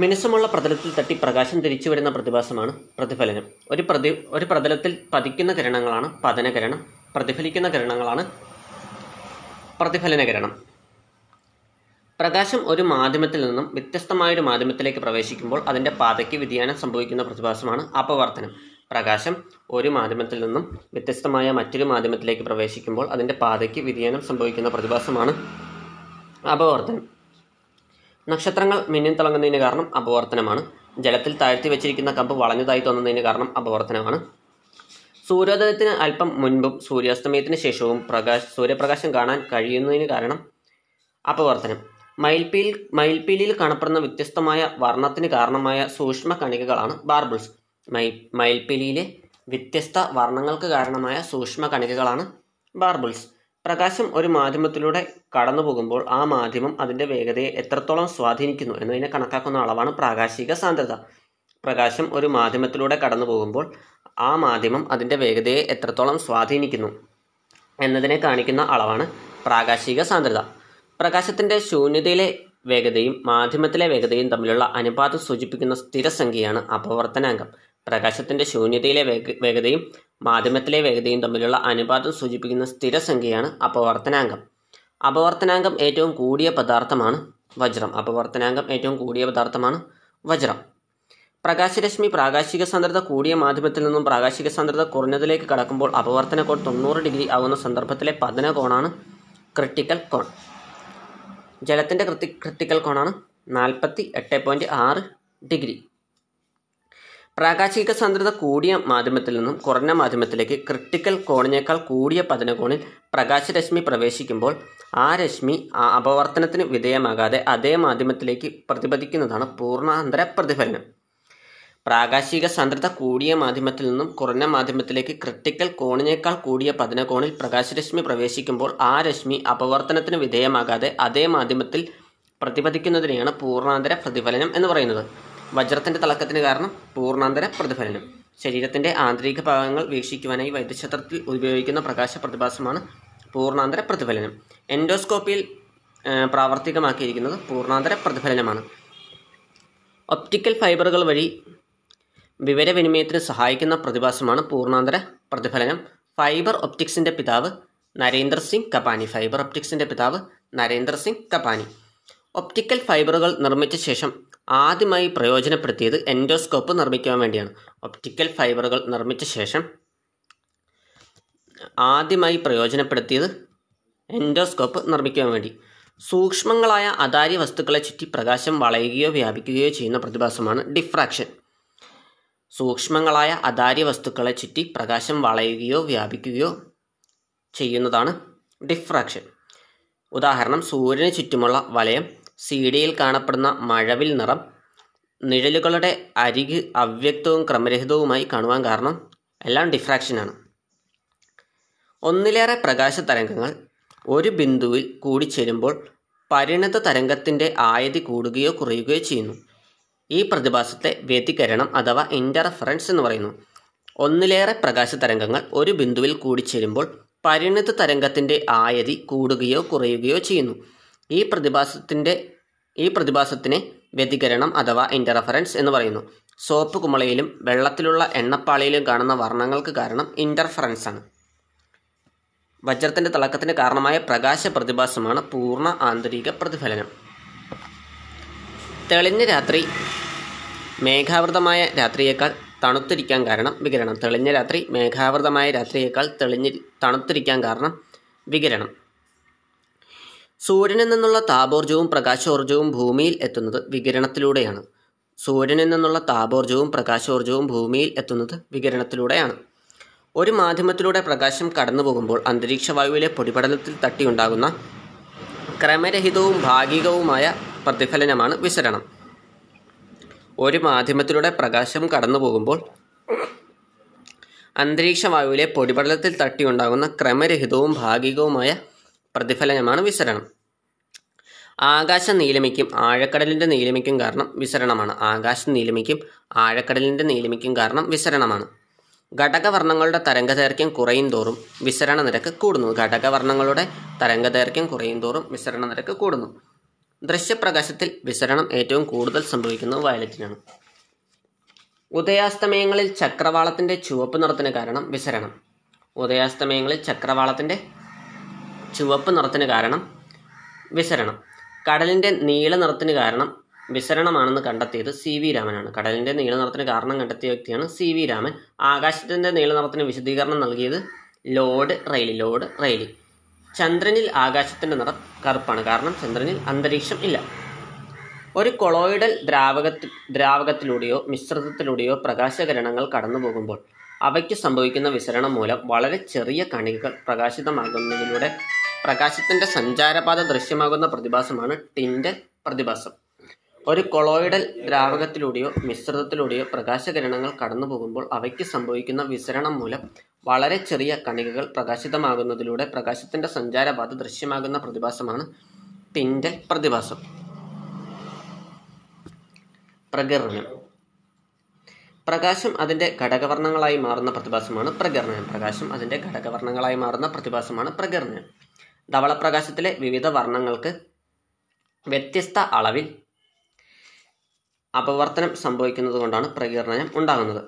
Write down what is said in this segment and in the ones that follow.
മിനുസമുള്ള പ്രതലത്തിൽ തട്ടി പ്രകാശം തിരിച്ചു വരുന്ന പ്രതിഭാസമാണ് പ്രതിഫലനം. ഒരു പ്രതി ഒരു പ്രതലത്തിൽ പതിക്കുന്ന കിരണങ്ങളാണ് പതനകിരണം പ്രതിഫലിക്കുന്ന കിരണങ്ങളാണ് പ്രതിഫലനകിരണം. പ്രകാശം ഒരു മാധ്യമത്തിൽ നിന്നും വ്യത്യസ്തമായ ഒരു മാധ്യമത്തിലേക്ക് പ്രവേശിക്കുമ്പോൾ അതിന്റെ പാതയ്ക്ക് വ്യതിയാനം സംഭവിക്കുന്ന പ്രതിഭാസമാണ് അപവർത്തനം. പ്രകാശം ഒരു മാധ്യമത്തിൽ നിന്നും വ്യത്യസ്തമായ മറ്റൊരു മാധ്യമത്തിലേക്ക് പ്രവേശിക്കുമ്പോൾ അതിന്റെ പാതയ്ക്ക് വ്യതിയാനം സംഭവിക്കുന്ന പ്രതിഭാസമാണ് അപവർത്തനം. നക്ഷത്രങ്ങൾ മിന്നി തിളങ്ങുന്നതിന് കാരണം അപവർത്തനമാണ്. ജലത്തിൽ താഴ്ത്തി വെച്ചിരിക്കുന്ന കമ്പ് വളഞ്ഞതായി തോന്നുന്നതിന് കാരണം അപവർത്തനമാണ്. സൂര്യോദയത്തിന് അല്പം മുൻപും സൂര്യാസ്തമയത്തിന് ശേഷവും പ്രകാശ് സൂര്യപ്രകാശം കാണാൻ കഴിയുന്നതിന് കാരണം അപവർത്തനം. മയിൽപ്പീൽ മയിൽപ്പീലിയിൽ കാണപ്പെടുന്ന വ്യത്യസ്തമായ വർണത്തിന് കാരണമായ സൂക്ഷ്മ കണികകളാണ് ബാർബിൾസ്. മൈ മയിൽപ്പീലിയിലെ വ്യത്യസ്ത വർണങ്ങൾക്ക് കാരണമായ സൂക്ഷ്മ കണികകളാണ് ബാർബിൾസ്. പ്രകാശം ഒരു മാധ്യമത്തിലൂടെ കടന്നു പോകുമ്പോൾ ആ മാധ്യമം അതിന്റെ വേഗതയെ എത്രത്തോളം സ്വാധീനിക്കുന്നു എന്നതിനെ കണക്കാക്കുന്ന അളവാണ് പ്രാകാശിക സാന്ദ്രത. പ്രകാശം ഒരു മാധ്യമത്തിലൂടെ കടന്നു പോകുമ്പോൾ ആ മാധ്യമം അതിന്റെ വേഗതയെ എത്രത്തോളം സ്വാധീനിക്കുന്നു എന്നതിനെ കാണിക്കുന്ന അളവാണ് പ്രാകാശിക സാന്ദ്രത. പ്രകാശത്തിന്റെ ശൂന്യതയിലെ വേഗതയും മാധ്യമത്തിലെ വേഗതയും തമ്മിലുള്ള അനുപാതം സൂചിപ്പിക്കുന്ന സ്ഥിരസംഖ്യയാണ് അപവർത്തനാംഗം. പ്രകാശത്തിന്റെ ശൂന്യതയിലെ വേഗ വേഗതയും മാധ്യമത്തിലെ വേഗതയും തമ്മിലുള്ള അനുപാതം സൂചിപ്പിക്കുന്ന സ്ഥിരസംഖ്യയാണ് അപവർത്തനാങ്കം. അപവർത്തനാങ്കം ഏറ്റവും കൂടിയ പദാർത്ഥമാണ് വജ്രം. അപവർത്തനാങ്കം ഏറ്റവും കൂടിയ പദാർത്ഥമാണ് വജ്രം. പ്രകാശരശ്മി പ്രാകാശിക സാന്ദ്രത കൂടിയ മാധ്യമത്തിൽ നിന്നും പ്രാകാശിക സാന്ദ്രത കുറഞ്ഞതിലേക്ക് കടക്കുമ്പോൾ അപവർത്തന കോൺ തൊണ്ണൂറ് ഡിഗ്രി ആവുന്ന സന്ദർഭത്തിലെ പതന കോണാണ് ക്രിട്ടിക്കൽ കോൺ. ജലത്തിന്റെ ക്രിട്ടി ക്രിട്ടിക്കൽ കോണാണ് നാൽപ്പത്തി എട്ട് പോയിന്റ് ആറ് ഡിഗ്രി. പ്രാകാശിക സാന്ദ്രത കൂടിയ മാധ്യമത്തിൽ നിന്നും കുറഞ്ഞ മാധ്യമത്തിലേക്ക് ക്രിട്ടിക്കൽ കോണിനേക്കാൾ കൂടിയ പതനകോണിൽ പ്രകാശരശ്മി പ്രവേശിക്കുമ്പോൾ ആ രശ്മി ആ അപവർത്തനത്തിന് വിധേയമാകാതെ അതേ മാധ്യമത്തിലേക്ക് പ്രതിപദിക്കുന്നതാണ് പൂർണാന്തര പ്രതിഫലനം. പ്രാകാശിക സാന്ദ്രത കൂടിയ മാധ്യമത്തിൽ നിന്നും കുറഞ്ഞ മാധ്യമത്തിലേക്ക് ക്രിട്ടിക്കൽ കോണിനേക്കാൾ കൂടിയ പതനകോണിൽ പ്രകാശരശ്മി പ്രവേശിക്കുമ്പോൾ ആ രശ്മി അപവർത്തനത്തിന് വിധേയമാകാതെ അതേ മാധ്യമത്തിൽ പ്രതിപദിക്കുന്നതിനെയാണ് പൂർണാന്തര പ്രതിഫലനം എന്ന് പറയുന്നത്. വജ്രത്തിന്റെ തിളക്കത്തിന് കാരണം പൂർണാന്തര പ്രതിഫലനം. ശരീരത്തിന്റെ ആന്തരിക ഭാഗങ്ങൾ വീക്ഷിക്കുവാനായി വൈദ്യശാസ്ത്രത്തിൽ ഉപയോഗിക്കുന്ന പ്രകാശ പ്രതിഭാസമാണ് പൂർണാന്തര പ്രതിഫലനം. എൻഡോസ്കോപ്പിയിൽ പ്രാവർത്തികമാക്കിയിരിക്കുന്നത് പൂർണാന്തര പ്രതിഫലനമാണ്. ഒപ്റ്റിക്കൽ ഫൈബറുകൾ വഴി വിവരവിനിമയത്തിന് സഹായിക്കുന്ന പ്രതിഭാസമാണ് പൂർണാന്തര പ്രതിഫലനം. ഫൈബർ ഒപ്റ്റിക്സിന്റെ പിതാവ് നരേന്ദ്ര സിംഗ് കപാനി. ഫൈബർ ഒപ്റ്റിക്സിന്റെ പിതാവ് നരേന്ദ്ര സിംഗ് കപാനി. ഒപ്റ്റിക്കൽ ഫൈബറുകൾ നിർമ്മിച്ച ശേഷം ആദ്യമായി പ്രയോജനപ്പെടുത്തിയത് എൻഡോസ്കോപ്പ് നിർമ്മിക്കാൻ വേണ്ടിയാണ്. ഒപ്റ്റിക്കൽ ഫൈബറുകൾ നിർമ്മിച്ച ശേഷം ആദ്യമായി പ്രയോജനപ്പെടുത്തിയത് എൻഡോസ്കോപ്പ് നിർമ്മിക്കാൻ വേണ്ടി. സൂക്ഷ്മങ്ങളായ അതാര്യ വസ്തുക്കളെ ചുറ്റി പ്രകാശം വളയുകയോ വ്യാപിക്കുകയോ ചെയ്യുന്ന പ്രതിഭാസമാണ് ഡിഫ്രാക്ഷൻ സൂക്ഷ്മങ്ങളായ അതാര്യ വസ്തുക്കളെ ചുറ്റി പ്രകാശം വളയുകയോ വ്യാപിക്കുകയോ ചെയ്യുന്നതാണ് ഡിഫ്രാക്ഷൻ ഉദാഹരണം സൂര്യന് ചുറ്റുമുള്ള വലയം സി ഡിയിൽ കാണപ്പെടുന്ന മഴവിൽ നിറം നിഴലുകളുടെ അരിക് അവ്യക്തവും ക്രമരഹിതവുമായി കാണുവാൻ കാരണം എല്ലാം ഡിഫ്രാക്ഷനാണ് ഒന്നിലേറെ പ്രകാശ തരംഗങ്ങൾ ഒരു ബിന്ദുവിൽ കൂടിച്ചേരുമ്പോൾ പരിണത തരംഗത്തിന്റെ ആയതി കൂടുകയോ കുറയുകയോ ചെയ്യുന്നു. ഈ പ്രതിഭാസത്തെ വ്യതികരണം അഥവാ ഇന്റർഫറൻസ് എന്ന് പറയുന്നു. ഒന്നിലേറെ പ്രകാശ തരംഗങ്ങൾ ഒരു ബിന്ദുവിൽ കൂടിച്ചേരുമ്പോൾ പരിണത തരംഗത്തിന്റെ ആയതി കൂടുകയോ കുറയുകയോ ചെയ്യുന്നു. ഈ പ്രതിഭാസത്തിന്റെ ഈ പ്രതിഭാസത്തിനെ വ്യതികരണം അഥവാ ഇന്റർഫറൻസ് എന്ന് പറയുന്നു. സോപ്പ് കുമളയിലും വെള്ളത്തിലുള്ള എണ്ണപ്പാളിയിലും കാണുന്ന വർണങ്ങൾക്ക് കാരണം ഇന്റർഫറൻസ് ആണ്. വജ്രത്തിന്റെ തിളക്കത്തിന് കാരണമായ പ്രകാശ പ്രതിഭാസമാണ് പൂർണ ആന്തരിക പ്രതിഫലനം. തെളിഞ്ഞ രാത്രി മേഘാവൃതമായ രാത്രിയേക്കാൾ തണുത്തിരിക്കാൻ കാരണം വികിരണം. തെളിഞ്ഞ രാത്രി മേഘാവൃതമായ രാത്രിയേക്കാൾ തെളിഞ്ഞ് തണുത്തിരിക്കാൻ കാരണം വികിരണം. സൂര്യനിൽ നിന്നുള്ള താപോർജവും പ്രകാശോർജവും ഭൂമിയിൽ എത്തുന്നത് വികിരണത്തിലൂടെയാണ്. സൂര്യനിൽ നിന്നുള്ള താപോർജവും പ്രകാശോർജവും ഭൂമിയിൽ എത്തുന്നത് വികിരണത്തിലൂടെയാണ്. ഒരു മാധ്യമത്തിലൂടെ പ്രകാശം കടന്നു പോകുമ്പോൾ അന്തരീക്ഷ വായുവിലെ പൊടിപടലത്തിൽ തട്ടിയുണ്ടാകുന്ന ക്രമരഹിതവും ഭാഗികവുമായ പ്രതിഫലനമാണ് വിസരണം ഒരു മാധ്യമത്തിലൂടെ പ്രകാശം കടന്നു പോകുമ്പോൾ അന്തരീക്ഷ വായുവിലെ പൊടിപടലത്തിൽ തട്ടിയുണ്ടാകുന്ന ക്രമരഹിതവും ഭാഗികവുമായ പ്രതിഫലനമാണ് വിസരണം. ആകാശ നീലമിക്കും ആഴക്കടലിന്റെ നീലമിക്കും കാരണം വിസരണമാണ്. ആകാശ നീലമിക്കും ആഴക്കടലിന്റെ നീലമിക്കും കാരണം വിസരണമാണ്. ഘടകവർണങ്ങളുടെ തരംഗദൈർഘ്യം കുറയും തോറും വിസരണ നിരക്ക് കൂടുന്നു. ഘടകവർണങ്ങളുടെ തരംഗദൈർഘ്യം കുറയും തോറും വിസരണ നിരക്ക് കൂടുന്നു. ദൃശ്യപ്രകാശത്തിൽ വിസരണം ഏറ്റവും കൂടുതൽ സംഭവിക്കുന്നത് വയലറ്റിനാണ്. ഉദയാസ്തമയങ്ങളിൽ ചക്രവാളത്തിന്റെ ചുവപ്പ് നിറത്തിന് കാരണം വിസരണം. ഉദയാസ്തമയങ്ങളിൽ ചക്രവാളത്തിന്റെ ചുവപ്പ് നിറത്തിന് കാരണം വിസരണം. കടലിന്റെ നീല നിറത്തിന് കാരണം വിസരണമാണെന്ന് കണ്ടെത്തിയത് സി വി രാമനാണ്. കടലിന്റെ നീല നിറത്തിന് കാരണം കണ്ടെത്തിയ വ്യക്തിയാണ് സി വി രാമൻ. ആകാശത്തിന്റെ നീല നിറത്തിന് വിശദീകരണം നൽകിയത് ലോഡ് റെയിലി ലോഡ് റെയിലി. ചന്ദ്രനിൽ ആകാശത്തിന്റെ നിറം കറുപ്പാണ്. കാരണം ചന്ദ്രനിൽ അന്തരീക്ഷം ഇല്ല. ഒരു കൊളോയിഡൽ ദ്രാവകത്തിൽ ദ്രാവകത്തിലൂടെയോ മിശ്രിതത്തിലൂടെയോ പ്രകാശകിരണങ്ങൾ കടന്നു പോകുമ്പോൾ അവയ്ക്ക് സംഭവിക്കുന്ന വിസരണം മൂലം വളരെ ചെറിയ കണികകൾ പ്രകാശിതമാകുന്നതിലൂടെ പ്രകാശത്തിന്റെ സഞ്ചാരപാത ദൃശ്യമാകുന്ന പ്രതിഭാസമാണ് ടിൻഡൽ പ്രതിഭാസം. ഒരു കൊളോയിഡൽ ദ്രാവകത്തിലൂടെയോ മിശ്രിതത്തിലൂടെയോ പ്രകാശകിരണങ്ങൾ കടന്നു പോകുമ്പോൾ അവയ്ക്ക് സംഭവിക്കുന്ന വിസരണം മൂലം വളരെ ചെറിയ കണികകൾ പ്രകാശിതമാകുന്നതിലൂടെ പ്രകാശത്തിന്റെ സഞ്ചാരപാത ദൃശ്യമാകുന്ന പ്രതിഭാസമാണ് ടിൻഡൽ പ്രതിഭാസം. പ്രകീർണനം. പ്രകാശം അതിന്റെ ഘടകവർണങ്ങളായി മാറുന്ന പ്രതിഭാസമാണ് പ്രകീർണനം. പ്രകാശം അതിന്റെ ഘടകവർണങ്ങളായി മാറുന്ന പ്രതിഭാസമാണ് പ്രകീർണനം. ധവളപ്രകാശത്തിലെ വിവിധ വർണങ്ങൾക്ക് വ്യത്യസ്ത അളവിൽ അപവർത്തനം സംഭവിക്കുന്നത് കൊണ്ടാണ് പ്രകീർണനം ഉണ്ടാകുന്നത്.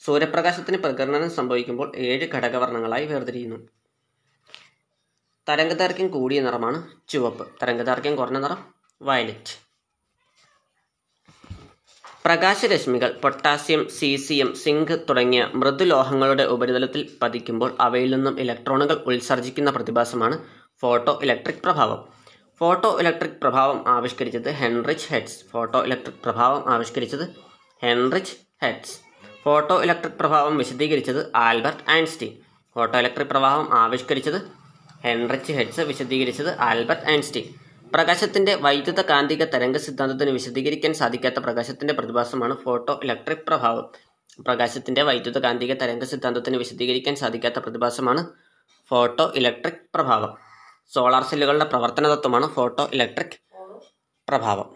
സൂര്യപ്രകാശത്തിന് പ്രകീർണനം സംഭവിക്കുമ്പോൾ ഏഴ് ഘടകവർണങ്ങളായി വേർതിരിയുന്നു. തരംഗദൈർഘ്യം കൂടിയ നിറമാണ് ചുവപ്പ്. തരംഗദൈർഘ്യം കുറഞ്ഞ നിറം വയലറ്റ്. പ്രകാശരശ്മികൾ പൊട്ടാസ്യം സീസിയം സിങ്ക് തുടങ്ങിയ മൃദുലോഹങ്ങളുടെ ഉപരിതലത്തിൽ പതിക്കുമ്പോൾ അവയിൽ നിന്നും ഇലക്ട്രോണുകൾ ഉത്സർജിക്കുന്ന പ്രതിഭാസമാണ് ഫോട്ടോ ഇലക്ട്രിക് പ്രഭാവം. ഫോട്ടോ ഇലക്ട്രിക് പ്രഭാവം ആവിഷ്കരിച്ചത് ഹെൻറിച്ച് ഹെഡ്സ്. ഫോട്ടോ ഇലക്ട്രിക് പ്രഭാവം ആവിഷ്കരിച്ചത് ഹെൻറിച്ച് ഹെഡ്സ്. ഫോട്ടോ ഇലക്ട്രിക് പ്രഭാവം വിശദീകരിച്ചത് ആൽബർട്ട് ഐൻസ്റ്റീൻ. ഫോട്ടോ ഇലക്ട്രിക് പ്രഭാവം ആവിഷ്കരിച്ചത് ഹെൻറിച്ച് ഹെഡ്സ് വിശദീകരിച്ചത് ആൽബർട്ട് ഐൻസ്റ്റീൻ. പ്രകാശത്തിന്റെ വൈദ്യുത കാന്തിക തരംഗ സിദ്ധാന്തത്തിന് വിശദീകരിക്കാൻ സാധിക്കാത്ത പ്രകാശത്തിന്റെ പ്രതിഭാസമാണ് ഫോട്ടോ ഇലക്ട്രിക് പ്രഭാവം. പ്രകാശത്തിന്റെ വൈദ്യുത കാന്തിക തരംഗ സിദ്ധാന്തത്തിന് വിശദീകരിക്കാൻ സാധിക്കാത്ത പ്രതിഭാസമാണ് ഫോട്ടോ ഇലക്ട്രിക് പ്രഭാവം. സോളാർ സെല്ലുകളുടെ പ്രവർത്തന തത്വമാണ് ഫോട്ടോ ഇലക്ട്രിക് പ്രഭാവം.